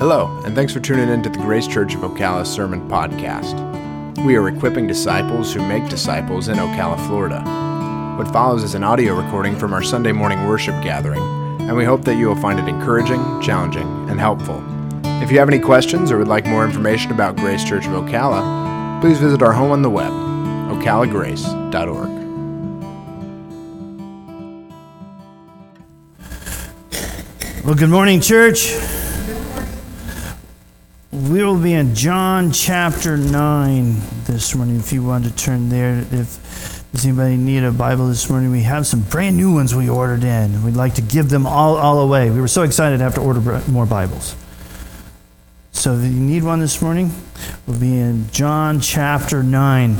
Hello, and thanks for tuning in to the Grace Church of Ocala Sermon Podcast. We are equipping disciples who make disciples in Ocala, Florida. What follows is an audio recording from our Sunday morning worship gathering, and we hope that you will find it encouraging, challenging, and helpful. If you have any questions or would like more information about Grace Church of Ocala, please visit our home on the web, ocalagrace.org. Well, good morning, church. Will be in John chapter 9 this morning. If you want to turn there, if does anybody need a Bible this morning, we have some brand new ones we ordered in. We'd like to give them all, all away. We were so excited to have to order more Bibles. So if you need one this morning, we'll be in John chapter 9.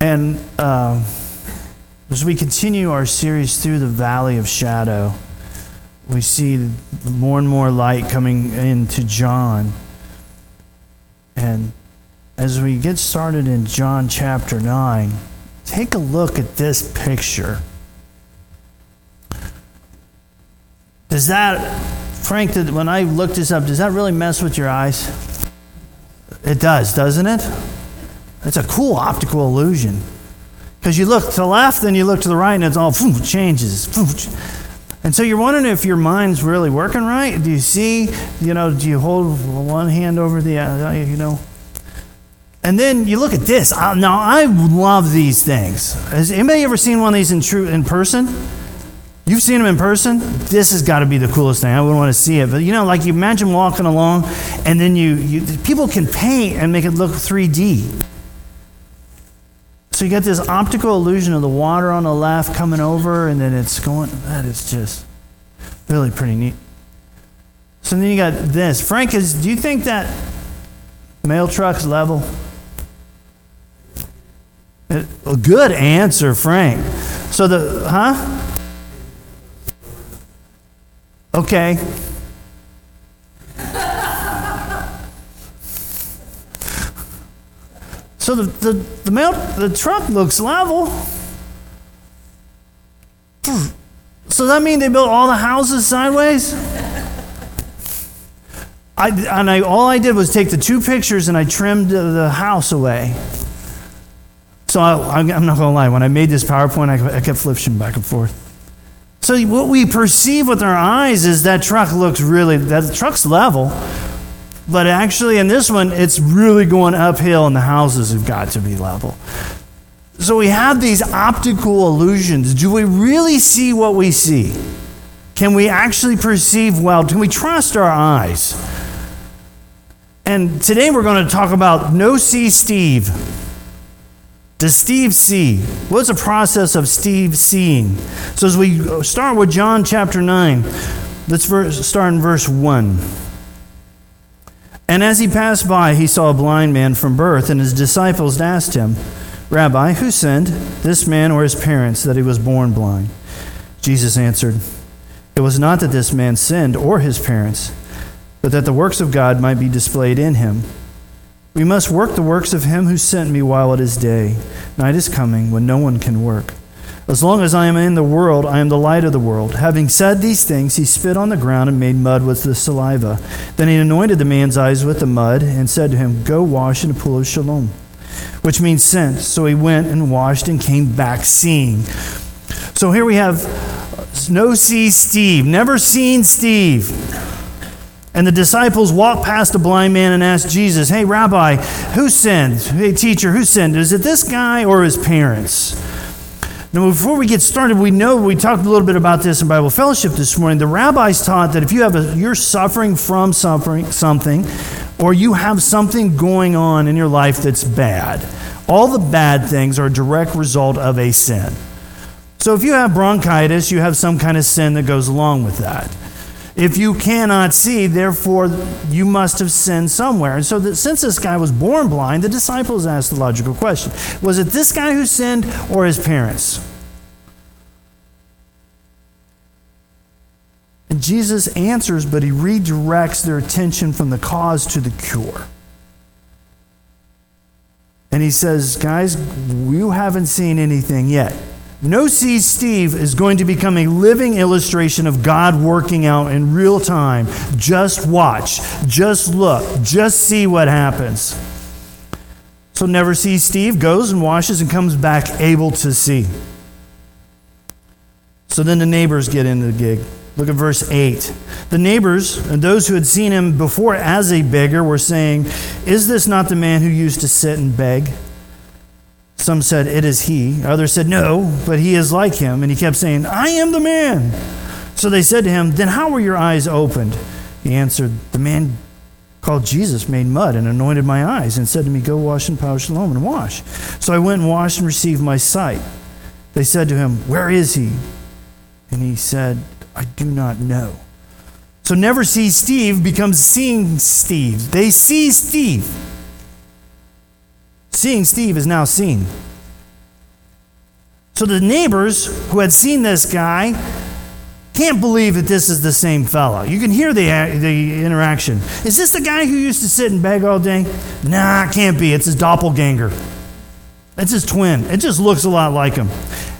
And uh, as we continue our series through the valley of shadow, we see more and more light coming into John. And as we get started in John chapter 9, take a look at this picture. Does that, Frank, when I looked this up, does that really mess with your eyes? It does, doesn't it? It's a cool optical illusion. Because you look to the left, then you look to the right, and it's all changes. And so you're wondering if your mind's really working right. Do you see, you know, do you hold one hand over the, uh, you know? And then you look at this. Now, I love these things. Has anybody ever seen one of these in, true, in person? You've seen them in person? This has got to be the coolest thing. I wouldn't want to see it. But, you know, like you imagine walking along and then you, you people can paint and make it look 3D. So you get this optical illusion of the water on the left coming over, and then it's going. That is just really pretty neat. So then you got this. Frank, is do you think that mail truck's level? A good answer, Frank. So the huh? Okay. So the, the, the, mail, the truck looks level. So that mean they built all the houses sideways? I, and I, all I did was take the two pictures and I trimmed the house away. So I, am not going to lie, when I made this PowerPoint, I, I kept flipping back and forth. So what we perceive with our eyes is that truck looks really, that truck's level. But actually, in this one, it's really going uphill, and the houses have got to be level. So we have these optical illusions. Do we really see what we see? Can we actually perceive well? Can we trust our eyes? And today we're going to talk about no see Steve. Does Steve see? What's the process of Steve seeing? So as we start with John chapter 9, let's start in verse 1. And as he passed by, he saw a blind man from birth, and his disciples asked him, Rabbi, who sinned, this man or his parents, that he was born blind? Jesus answered, It was not that this man sinned or his parents, but that the works of God might be displayed in him. We must work the works of him who sent me while it is day. Night is coming when no one can work. As long as I am in the world, I am the light of the world. Having said these things, he spit on the ground and made mud with the saliva. Then he anointed the man's eyes with the mud and said to him, Go wash in the pool of Siloam, which means sent. So he went and washed and came back seeing. So here we have no see Steve, never seen Steve. And the disciples walked past a blind man and asked Jesus, Hey, Rabbi, who sinned? Hey, teacher, who sinned? Is it this guy or his parents? Now, before we get started, we know we talked a little bit about this in Bible fellowship this morning. The rabbis taught that if you have a, you're suffering from suffering something, or you have something going on in your life that's bad, all the bad things are a direct result of a sin. So if you have bronchitis, you have some kind of sin that goes along with that. If you cannot see, therefore you must have sinned somewhere. And so, that since this guy was born blind, the disciples asked the logical question Was it this guy who sinned or his parents? And Jesus answers, but he redirects their attention from the cause to the cure. And he says, Guys, you haven't seen anything yet. No See Steve is going to become a living illustration of God working out in real time. Just watch, just look, just see what happens. So, Never See Steve goes and washes and comes back able to see. So then the neighbors get into the gig. Look at verse 8. The neighbors and those who had seen him before as a beggar were saying, Is this not the man who used to sit and beg? Some said, It is he. Others said, No, but he is like him. And he kept saying, I am the man. So they said to him, Then how were your eyes opened? He answered, The man called Jesus made mud and anointed my eyes and said to me, Go wash in Power Siloam and wash. So I went and washed and received my sight. They said to him, Where is he? And he said, I do not know. So never see Steve becomes seeing Steve. They see Steve. Seeing Steve is now seen. So the neighbors who had seen this guy can't believe that this is the same fellow. You can hear the, the interaction. Is this the guy who used to sit and beg all day? Nah, it can't be. It's his doppelganger. It's his twin. It just looks a lot like him.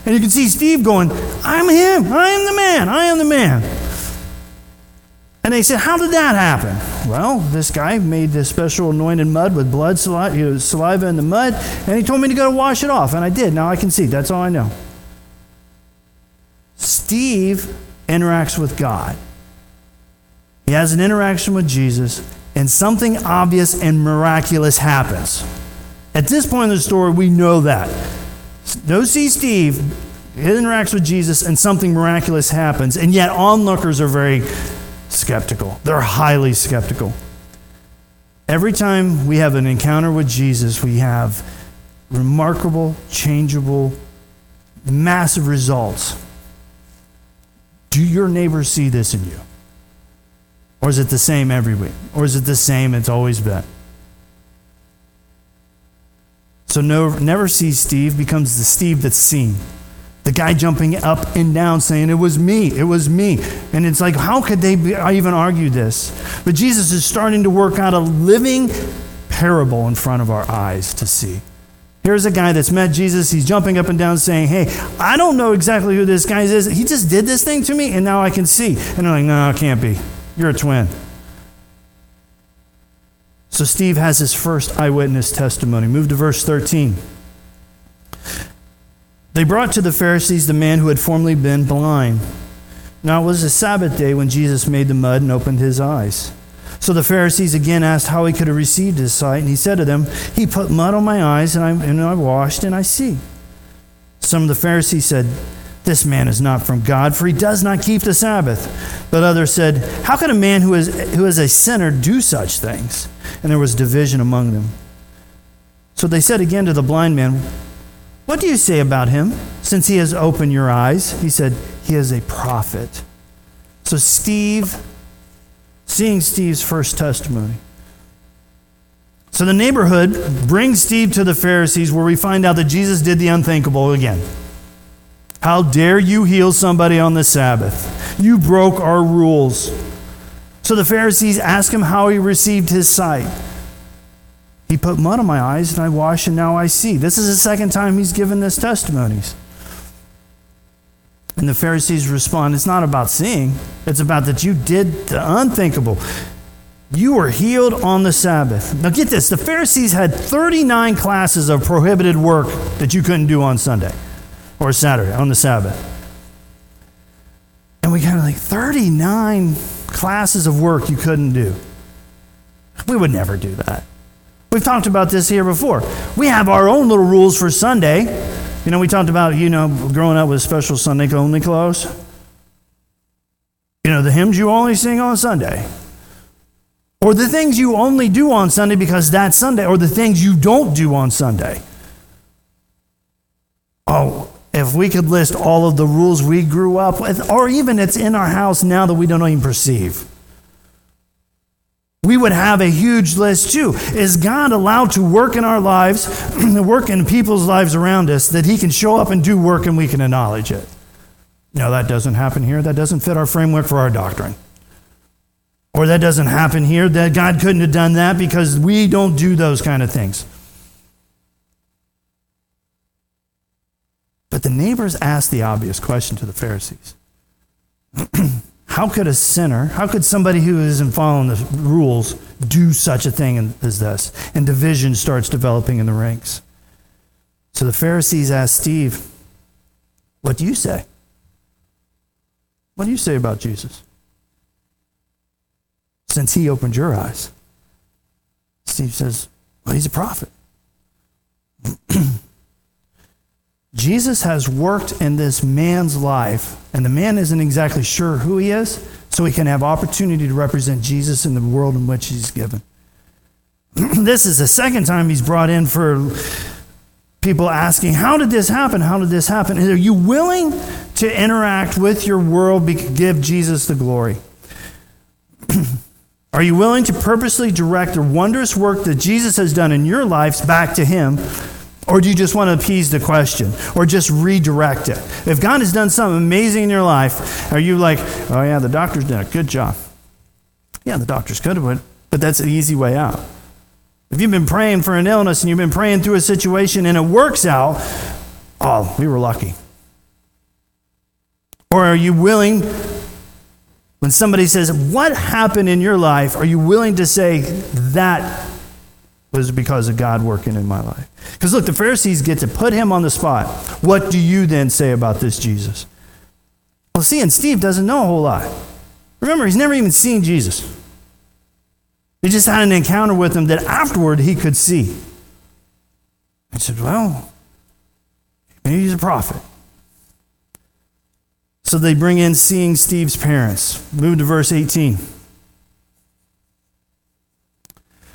And you can see Steve going, I'm him. I am the man. I am the man. And they said, How did that happen? Well, this guy made this special anointed mud with blood, saliva, in the mud, and he told me to go to wash it off. And I did. Now I can see. That's all I know. Steve interacts with God. He has an interaction with Jesus, and something obvious and miraculous happens. At this point in the story, we know that. No see Steve, he interacts with Jesus, and something miraculous happens, and yet onlookers are very skeptical. They're highly skeptical. Every time we have an encounter with Jesus, we have remarkable, changeable, massive results. Do your neighbors see this in you? Or is it the same every week? Or is it the same it's always been? So no, never see Steve becomes the Steve that's seen. The guy jumping up and down saying, It was me, it was me. And it's like, how could they be, I even argue this? But Jesus is starting to work out a living parable in front of our eyes to see. Here's a guy that's met Jesus. He's jumping up and down saying, Hey, I don't know exactly who this guy is. He just did this thing to me, and now I can see. And they're like, No, it can't be. You're a twin. So Steve has his first eyewitness testimony. Move to verse 13. They brought to the Pharisees the man who had formerly been blind. Now it was a Sabbath day when Jesus made the mud and opened his eyes. So the Pharisees again asked how he could have received his sight, and he said to them, He put mud on my eyes, and I, and I washed, and I see. Some of the Pharisees said, This man is not from God, for he does not keep the Sabbath. But others said, How can a man who is, who is a sinner do such things? And there was division among them. So they said again to the blind man, What do you say about him, since he has opened your eyes? He said, He is a prophet. So Steve seeing Steve's first testimony. So the neighborhood brings Steve to the Pharisees, where we find out that Jesus did the unthinkable again. How dare you heal somebody on the Sabbath? You broke our rules. So the Pharisees ask him how he received his sight. He put mud on my eyes, and I washed, and now I see. This is the second time he's given this testimonies. And the Pharisees respond, It's not about seeing, it's about that you did the unthinkable. You were healed on the Sabbath. Now, get this the Pharisees had 39 classes of prohibited work that you couldn't do on Sunday or Saturday, on the Sabbath. And we kind of like 39 classes of work you couldn't do. We would never do that. We've talked about this here before. We have our own little rules for Sunday. You know, we talked about, you know, growing up with special Sunday only clothes. You know, the hymns you only sing on Sunday. Or the things you only do on Sunday because that's Sunday, or the things you don't do on Sunday. Oh, if we could list all of the rules we grew up with, or even it's in our house now that we don't even perceive we would have a huge list too. Is God allowed to work in our lives, work in people's lives around us, that He can show up and do work and we can acknowledge it? No, that doesn't happen here. That doesn't fit our framework for our doctrine. Or that doesn't happen here. That God couldn't have done that because we don't do those kind of things. But the neighbors asked the obvious question to the Pharisees How could a sinner, how could somebody who isn't following the rules do such a thing as this? And division starts developing in the ranks. So the Pharisees asked Steve, What do you say? What do you say about Jesus? Since he opened your eyes. Steve says, Well, he's a prophet. Jesus has worked in this man's life, and the man isn't exactly sure who he is, so he can have opportunity to represent Jesus in the world in which he's given. this is the second time he's brought in for people asking, How did this happen? How did this happen? Are you willing to interact with your world, give Jesus the glory? Are you willing to purposely direct the wondrous work that Jesus has done in your lives back to him? Or do you just want to appease the question or just redirect it? If God has done something amazing in your life, are you like, oh, yeah, the doctor's done a good job? Yeah, the doctors could have, but that's an easy way out. If you've been praying for an illness and you've been praying through a situation and it works out, oh, we were lucky. Or are you willing, when somebody says, What happened in your life? Are you willing to say, That was because of God working in my life. Because look, the Pharisees get to put him on the spot. What do you then say about this Jesus? Well, see, and Steve doesn't know a whole lot. Remember, he's never even seen Jesus. He just had an encounter with him that afterward he could see. He said, Well, maybe he's a prophet. So they bring in seeing Steve's parents. Move to verse 18.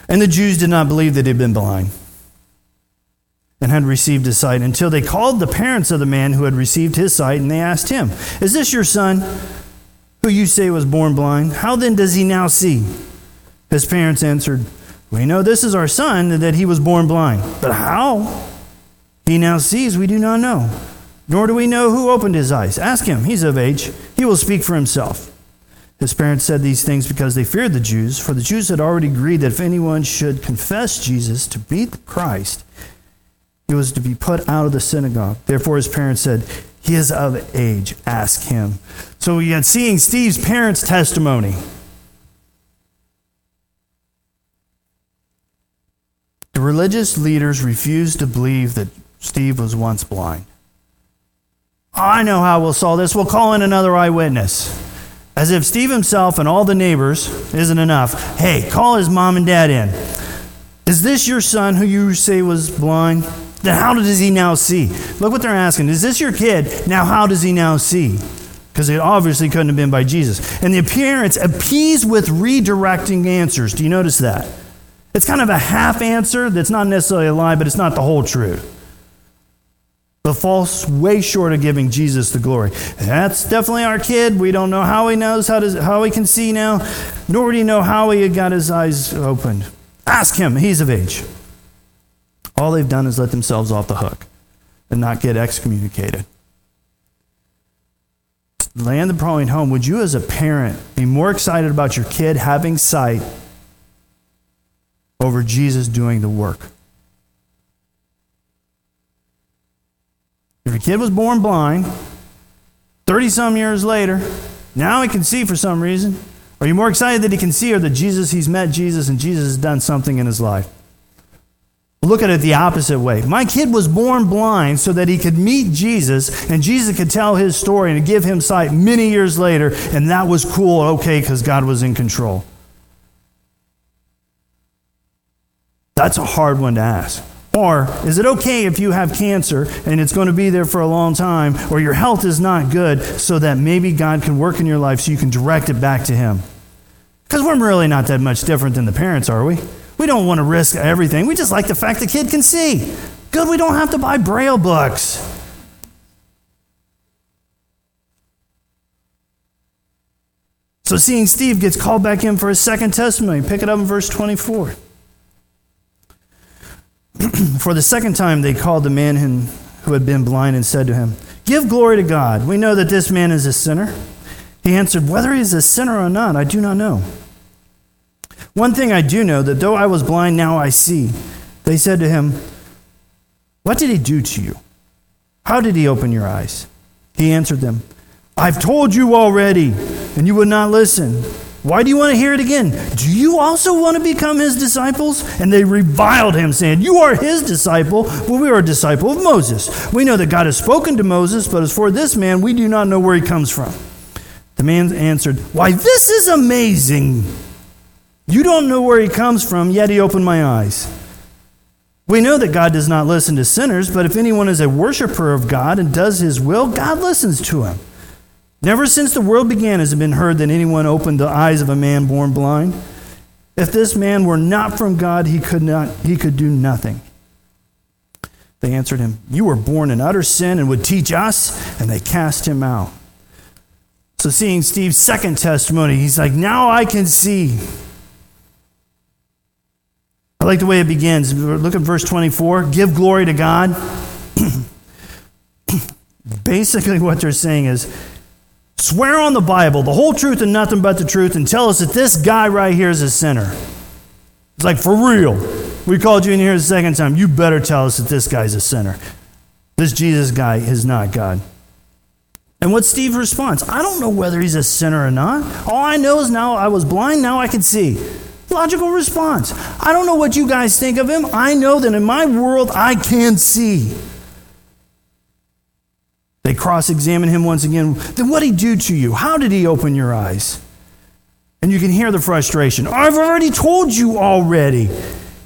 And the Jews did not believe that he had been blind and had received his sight until they called the parents of the man who had received his sight and they asked him, Is this your son who you say was born blind? How then does he now see? His parents answered, We know this is our son, that he was born blind. But how he now sees, we do not know. Nor do we know who opened his eyes. Ask him, he's of age. He will speak for himself. His parents said these things because they feared the Jews, for the Jews had already agreed that if anyone should confess Jesus to be the Christ, he was to be put out of the synagogue. Therefore, his parents said, He is of age, ask him. So we had seeing Steve's parents' testimony. The religious leaders refused to believe that Steve was once blind. I know how we'll solve this. We'll call in another eyewitness. As if Steve himself and all the neighbors isn't enough. Hey, call his mom and dad in. Is this your son who you say was blind? Then how does he now see? Look what they're asking. Is this your kid? Now how does he now see? Because it obviously couldn't have been by Jesus. And the appearance appease with redirecting answers. Do you notice that? It's kind of a half answer that's not necessarily a lie, but it's not the whole truth but falls way short of giving Jesus the glory. That's definitely our kid. We don't know how he knows how, to, how he can see now, nor do you know how he got his eyes opened. Ask him, he's of age. All they've done is let themselves off the hook and not get excommunicated. Land the point home. Would you, as a parent, be more excited about your kid having sight over Jesus doing the work? If your kid was born blind, 30 some years later, now he can see for some reason. Are you more excited that he can see or that Jesus, he's met Jesus and Jesus has done something in his life? Look at it the opposite way. My kid was born blind so that he could meet Jesus and Jesus could tell his story and give him sight many years later, and that was cool, okay, because God was in control. That's a hard one to ask. Or is it okay if you have cancer and it's going to be there for a long time, or your health is not good, so that maybe God can work in your life so you can direct it back to Him? Because we're really not that much different than the parents, are we? We don't want to risk everything. We just like the fact the kid can see. Good, we don't have to buy braille books. So, seeing Steve gets called back in for a second testimony. Pick it up in verse 24. For the second time, they called the man who had been blind and said to him, Give glory to God. We know that this man is a sinner. He answered, Whether he is a sinner or not, I do not know. One thing I do know, that though I was blind, now I see. They said to him, What did he do to you? How did he open your eyes? He answered them, I've told you already, and you would not listen. Why do you want to hear it again? Do you also want to become his disciples? And they reviled him, saying, You are his disciple, but we are a disciple of Moses. We know that God has spoken to Moses, but as for this man, we do not know where he comes from. The man answered, Why, this is amazing. You don't know where he comes from, yet he opened my eyes. We know that God does not listen to sinners, but if anyone is a worshiper of God and does his will, God listens to him. Never since the world began has it been heard that anyone opened the eyes of a man born blind. If this man were not from God, he could not he could do nothing. They answered him, "You were born in utter sin and would teach us." And they cast him out. So seeing Steve's second testimony, he's like, "Now I can see." I like the way it begins. Look at verse 24. Give glory to God. Basically, what they're saying is swear on the Bible, the whole truth and nothing but the truth, and tell us that this guy right here is a sinner. It's like, for real. We called you in here the second time. You better tell us that this guy's a sinner. This Jesus guy is not God. And what Steve responds, I don't know whether he's a sinner or not. All I know is now I was blind, now I can see. Logical response. I don't know what you guys think of him. I know that in my world, I can see. They cross examine him once again. Then what did he do to you? How did he open your eyes? And you can hear the frustration. I've already told you already.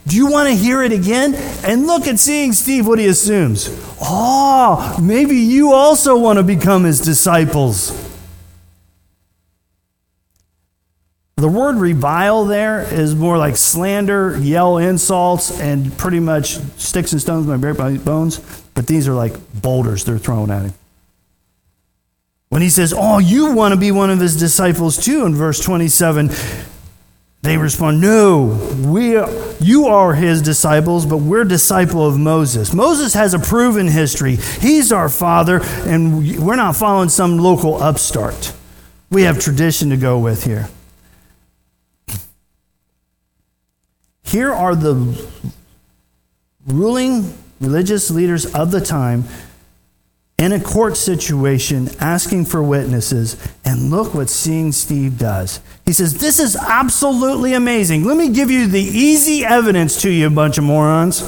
Do you want to hear it again? And look at seeing Steve, what he assumes. Oh, maybe you also want to become his disciples. The word revile there is more like slander, yell insults, and pretty much sticks and stones my bones, but these are like boulders they're throwing at him. When he says, Oh, you want to be one of his disciples too, in verse 27, they respond, No, we are, you are his disciples, but we're disciple of Moses. Moses has a proven history. He's our father, and we're not following some local upstart. We have tradition to go with here. Here are the ruling religious leaders of the time in a court situation asking for witnesses. And look what Seeing Steve does. He says, This is absolutely amazing. Let me give you the easy evidence to you, bunch of morons.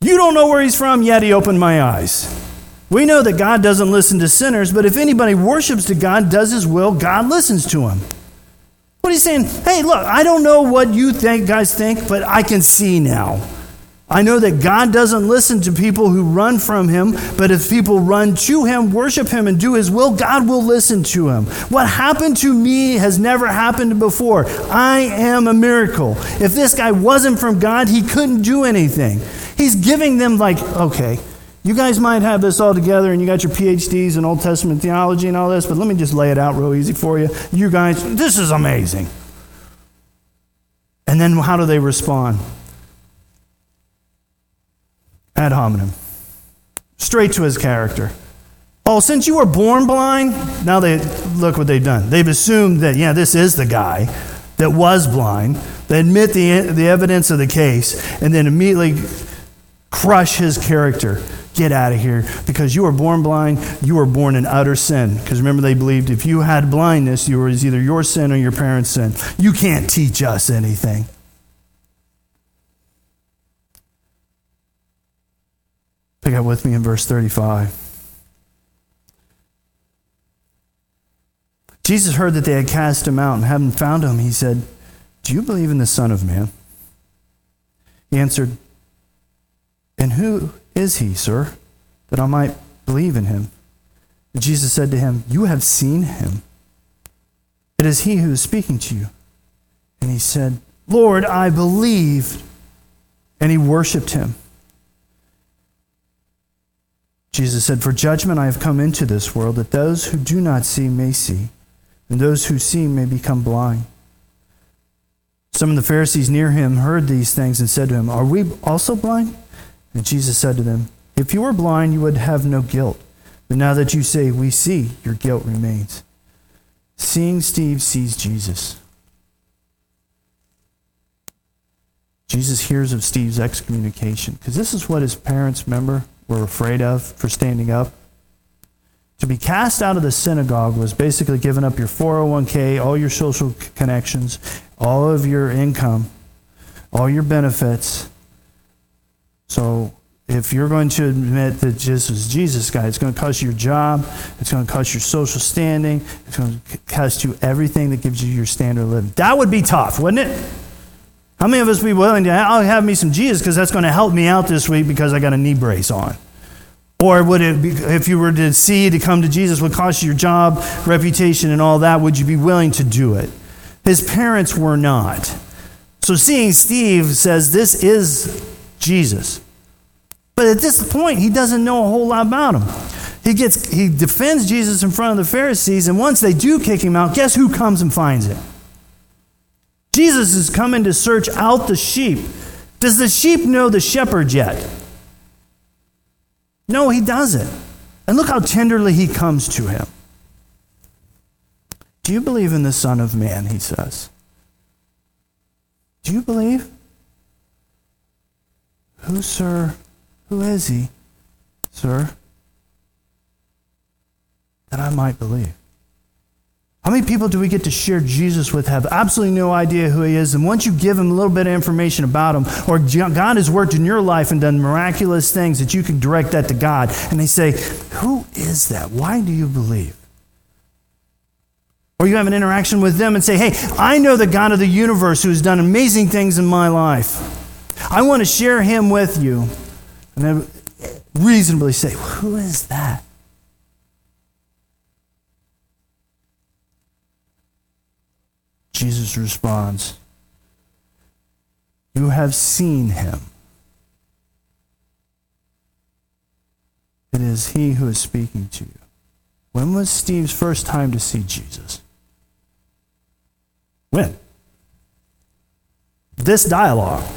You don't know where he's from, yet he opened my eyes. We know that God doesn't listen to sinners, but if anybody worships to God, does his will, God listens to him. What he's saying, hey, look, I don't know what you think, guys think, but I can see now. I know that God doesn't listen to people who run from him, but if people run to him, worship him, and do his will, God will listen to him. What happened to me has never happened before. I am a miracle. If this guy wasn't from God, he couldn't do anything. He's giving them, like, okay, you guys might have this all together and you got your PhDs in Old Testament theology and all this, but let me just lay it out real easy for you. You guys, this is amazing. And then how do they respond? Ad hominem. Straight to his character. Oh, since you were born blind, now they look what they've done. They've assumed that, yeah, this is the guy that was blind. They admit the, the evidence of the case and then immediately crush his character get out of here because you were born blind, you were born in utter sin. Because remember, they believed if you had blindness, you was either your sin or your parents' sin. You can't teach us anything. Pick up with me in verse 35. Jesus heard that they had cast him out and having found him, he said, Do you believe in the Son of Man? He answered, And who is he, sir, that I might believe in him? And Jesus said to him, You have seen him. It is he who is speaking to you. And he said, Lord, I believe. And he worshiped him. Jesus said, For judgment I have come into this world, that those who do not see may see, and those who see may become blind. Some of the Pharisees near him heard these things and said to him, Are we also blind? And Jesus said to them, If you were blind, you would have no guilt. But now that you say, We see, your guilt remains. Seeing Steve sees Jesus. Jesus hears of Steve's excommunication because this is what his parents remember. Were afraid of for standing up. To be cast out of the synagogue was basically giving up your 401k, all your social connections, all of your income, all your benefits. So if you're going to admit that Jesus is Jesus guy, it's going to cost you your job, it's going to cost your social standing, it's going to cost you everything that gives you your standard of living. That would be tough, wouldn't it? How many of us be willing to, I'll have me some Jesus because that's going to help me out this week because I got a knee brace on? Or would it be, if you were to see to come to Jesus would cost you your job, reputation, and all that, would you be willing to do it? His parents were not. So seeing Steve says this is Jesus. But at this point, he doesn't know a whole lot about him. He gets he defends Jesus in front of the Pharisees, and once they do kick him out, guess who comes and finds him? Jesus is coming to search out the sheep. Does the sheep know the shepherd yet? No, he doesn't. And look how tenderly he comes to him. Do you believe in the Son of Man? He says. Do you believe? Who, sir? Who is he, sir? That I might believe. How many people do we get to share Jesus with have absolutely no idea who he is? And once you give them a little bit of information about him, or God has worked in your life and done miraculous things that you can direct that to God, and they say, Who is that? Why do you believe? Or you have an interaction with them and say, Hey, I know the God of the universe who has done amazing things in my life. I want to share him with you. And then reasonably say, Who is that? Jesus responds, You have seen him. It is he who is speaking to you. When was Steve's first time to see Jesus? When? This dialogue.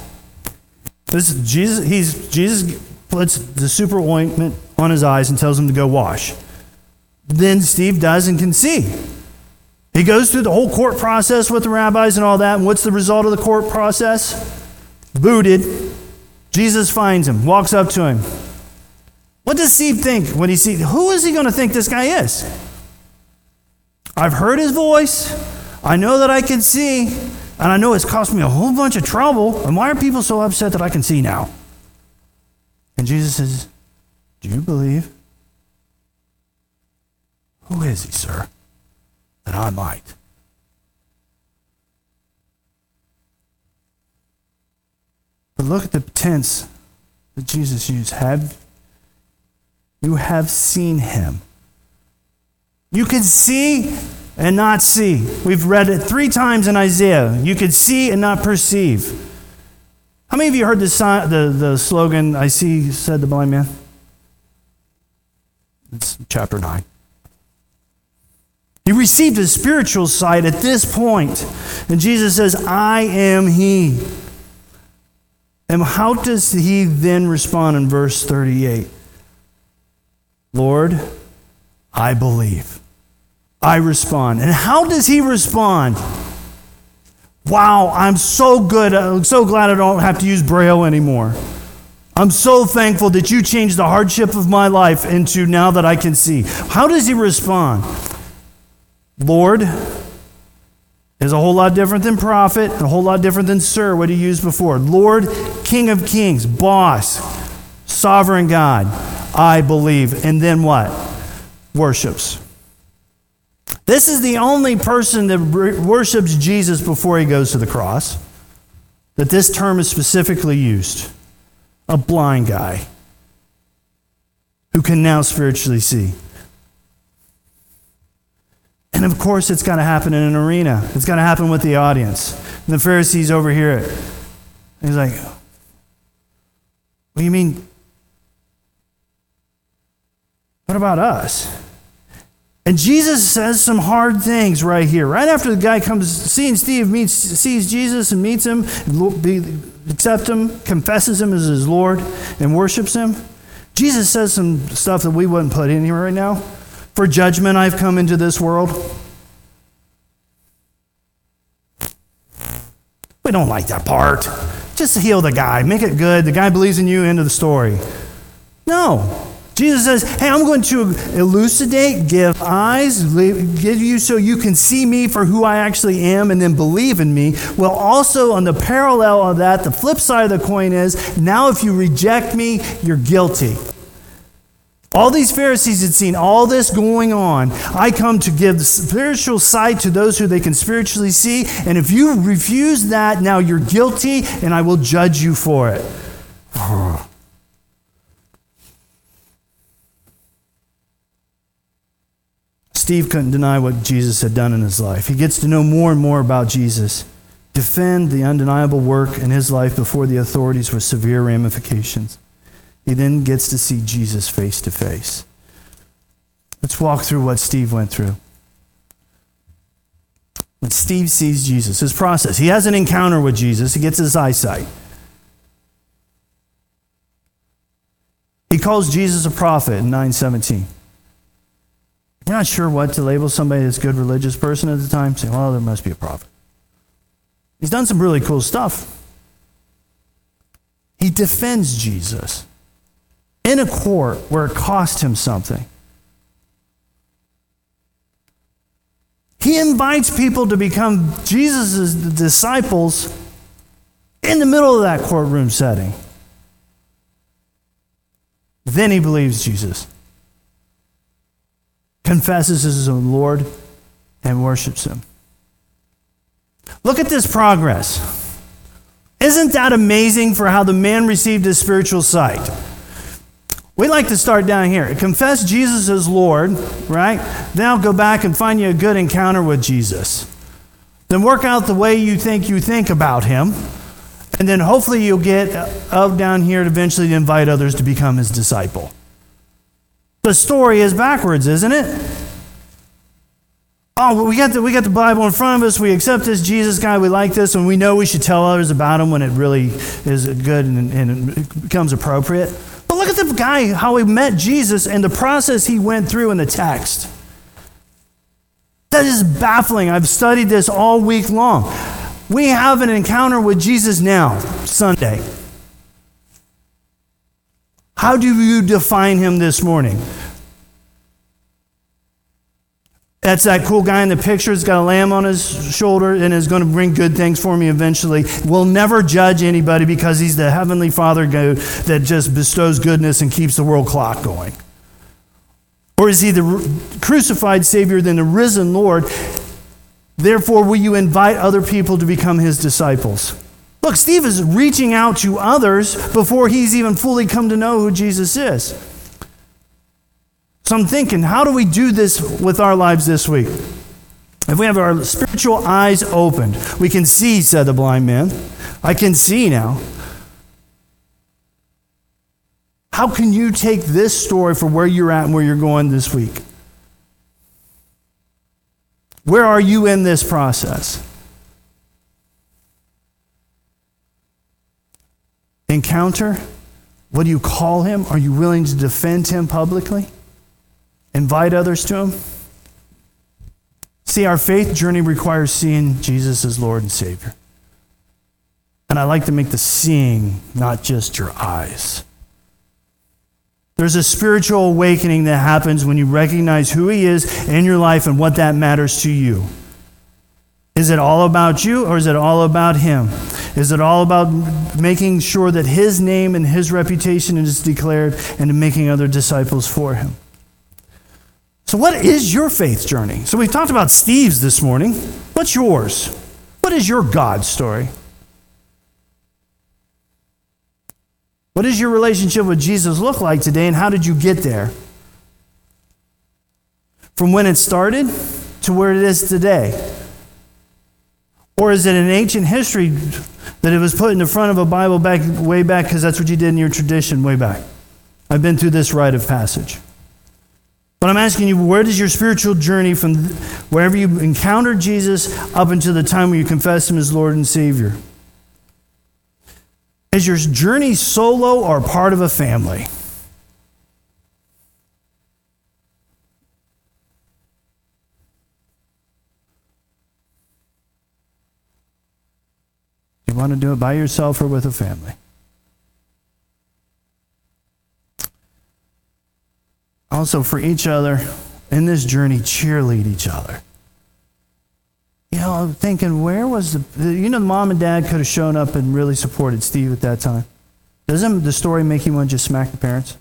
This Jesus. He's Jesus puts the super ointment on his eyes and tells him to go wash. Then Steve does and can see. He goes through the whole court process with the rabbis and all that. And what's the result of the court process? Booted. Jesus finds him, walks up to him. What does Steve think when he sees? Who is he going to think this guy is? I've heard his voice. I know that I can see. And I know it's cost me a whole bunch of trouble. And why are people so upset that I can see now? And Jesus says, Do you believe? Who is he, sir? That I might. But look at the tense that Jesus used. Have you have seen him? You can see and not see. We've read it three times in Isaiah. You could see and not perceive. How many of you heard the, the, the slogan, I see, said the blind man? It's chapter 9. He received his spiritual sight at this point. And Jesus says, I am he. And how does he then respond in verse 38? Lord, I believe. I respond. And how does he respond? Wow, I'm so good. I'm so glad I don't have to use Braille anymore. I'm so thankful that you changed the hardship of my life into now that I can see. How does he respond? Lord is a whole lot different than prophet, a whole lot different than sir, what he used before. Lord, King of kings, boss, sovereign God, I believe. And then what? Worships. This is the only person that worships Jesus before he goes to the cross that this term is specifically used a blind guy who can now spiritually see. And of course, it's going to happen in an arena. it's going to happen with the audience. And the Pharisees overhear it. He's like, What do you mean? What about us? And Jesus says some hard things right here. Right after the guy comes, seeing Steve meets, sees Jesus and meets him, accepts him, confesses him as his Lord, and worships him. Jesus says some stuff that we wouldn't put in here right now. For judgment I've come into this world. We don't like that part. Just heal the guy, make it good. The guy believes in you, end of the story. No. Jesus says, Hey, I'm going to elucidate, give eyes, give you so you can see me for who I actually am and then believe in me. Well, also on the parallel of that, the flip side of the coin is now if you reject me, you're guilty. All these Pharisees had seen all this going on. I come to give spiritual sight to those who they can spiritually see. And if you refuse that, now you're guilty and I will judge you for it. Steve couldn't deny what Jesus had done in his life. He gets to know more and more about Jesus, defend the undeniable work in his life before the authorities with severe ramifications. He then gets to see Jesus face to face. Let's walk through what Steve went through. When Steve sees Jesus, his process, he has an encounter with Jesus, he gets his eyesight. He calls Jesus a prophet in 917. You're not sure what to label somebody as a good religious person at the time. Say, well, there must be a prophet. He's done some really cool stuff. He defends Jesus in a court where it cost him something. He invites people to become Jesus' disciples in the middle of that courtroom setting. Then he believes Jesus confesses as own Lord, and worships Him. Look at this progress. Isn't that amazing for how the man received his spiritual sight? We like to start down here. Confess Jesus as Lord, right? Then I'll go back and find you a good encounter with Jesus. Then work out the way you think you think about him. And then hopefully you'll get up down here to eventually invite others to become his disciple. The story is backwards, isn't it? Oh, well, we got the we got the Bible in front of us. We accept this Jesus guy. We like this, and we know we should tell others about him when it really is good and, and it becomes appropriate. But look at the guy how he met Jesus and the process he went through in the text. That is baffling. I've studied this all week long. We have an encounter with Jesus now, Sunday. How do you define him this morning? That's that cool guy in the picture. He's got a lamb on his shoulder and is going to bring good things for me eventually. We'll never judge anybody because he's the heavenly Father that just bestows goodness and keeps the world clock going. Or is he the crucified Savior, then the risen Lord? Therefore, will you invite other people to become his disciples? Look, Steve is reaching out to others before he's even fully come to know who Jesus is. So I'm thinking, how do we do this with our lives this week? If we have our spiritual eyes opened, we can see, said the blind man. I can see now. How can you take this story for where you're at and where you're going this week? Where are you in this process? encounter? What do you call him? Are you willing to defend him publicly? Invite others to him? See, our faith journey requires seeing Jesus as Lord and Savior. And I like to make the seeing not just your eyes. There's a spiritual awakening that happens when you recognize who He is in your life and what that matters to you. Is it all about you or is it all about Him? Is it all about making sure that his name and his reputation is declared and making other disciples for him? So, what is your faith journey? So, we've talked about Steve's this morning. What's yours? What is your God story? What does your relationship with Jesus look like today, and how did you get there? From when it started to where it is today? Or is it an ancient history that it was put in the front of a Bible back way back because that's what you did in your tradition way back. I've been through this rite of passage. But I'm asking you, where does your spiritual journey from wherever you encountered Jesus up until the time when you confess Him as Lord and Savior? Is your journey solo or part of a family? You want to do it by yourself or with a family? Also for each other in this journey, cheerlead each other. You know, I'm thinking, where was the, you know, the mom and dad could have shown up and really supported Steve at that time. Doesn't the story make you want to just smack the parents?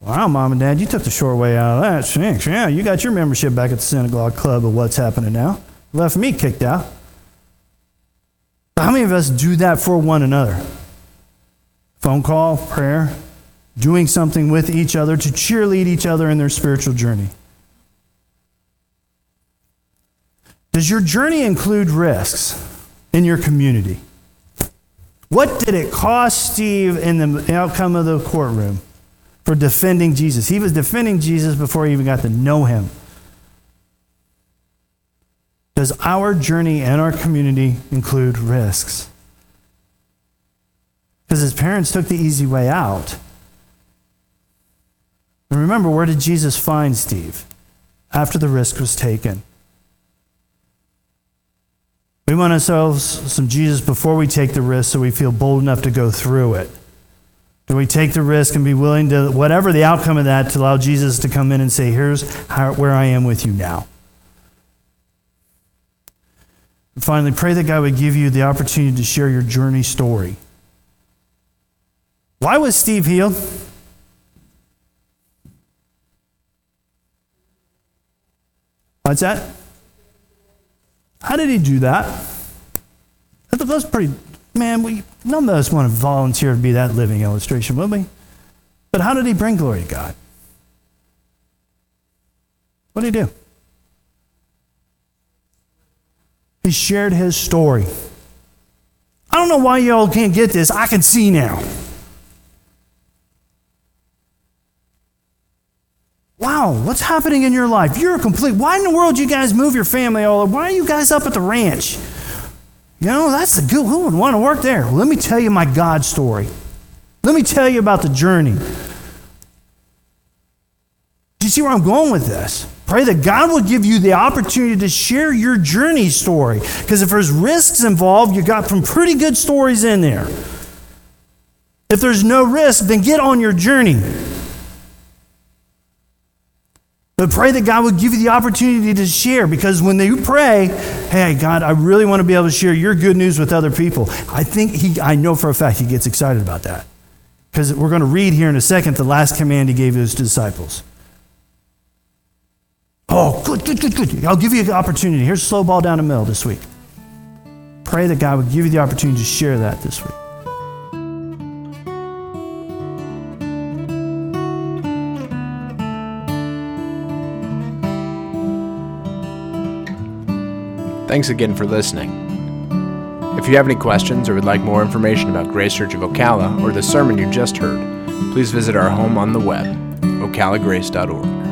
Wow, mom and dad, you took the short way out of that. Thanks. Yeah, you got your membership back at the synagogue club of what's happening now. Left me kicked out. How many of us do that for one another? Phone call, prayer, doing something with each other to cheerlead each other in their spiritual journey. Does your journey include risks in your community? What did it cost Steve in the outcome of the courtroom for defending Jesus? He was defending Jesus before he even got to know him. Does our journey and our community include risks? Because his parents took the easy way out. And remember, where did Jesus find Steve after the risk was taken? We want ourselves some Jesus before we take the risk so we feel bold enough to go through it. Do we take the risk and be willing to, whatever the outcome of that, to allow Jesus to come in and say, Here's how, where I am with you now? And finally, pray that God would give you the opportunity to share your journey story. Why was Steve healed? What's that? How did he do that? That was pretty, man, we, none of us want to volunteer to be that living illustration, would we? But how did he bring glory to God? What did he do? He shared his story. I don't know why y'all can't get this. I can see now. Wow, what's happening in your life? You're a complete. Why in the world you guys move your family all over? Why are you guys up at the ranch? You know, that's the good. Who would want to work there? Well, let me tell you my God story. Let me tell you about the journey. Do you see where I'm going with this? Pray that God will give you the opportunity to share your journey story. Because if there's risks involved, you got some pretty good stories in there. If there's no risk, then get on your journey. But pray that God would give you the opportunity to share because when you pray, hey, God, I really want to be able to share your good news with other people. I think he, I know for a fact he gets excited about that. Because we're going to read here in a second the last command he gave his disciples. Oh, good, good, good, good. I'll give you the opportunity. Here's slow ball down the middle this week. Pray that God would give you the opportunity to share that this week. Thanks again for listening. If you have any questions or would like more information about Grace Church of Ocala or the sermon you just heard, please visit our home on the web, ocalagrace.org.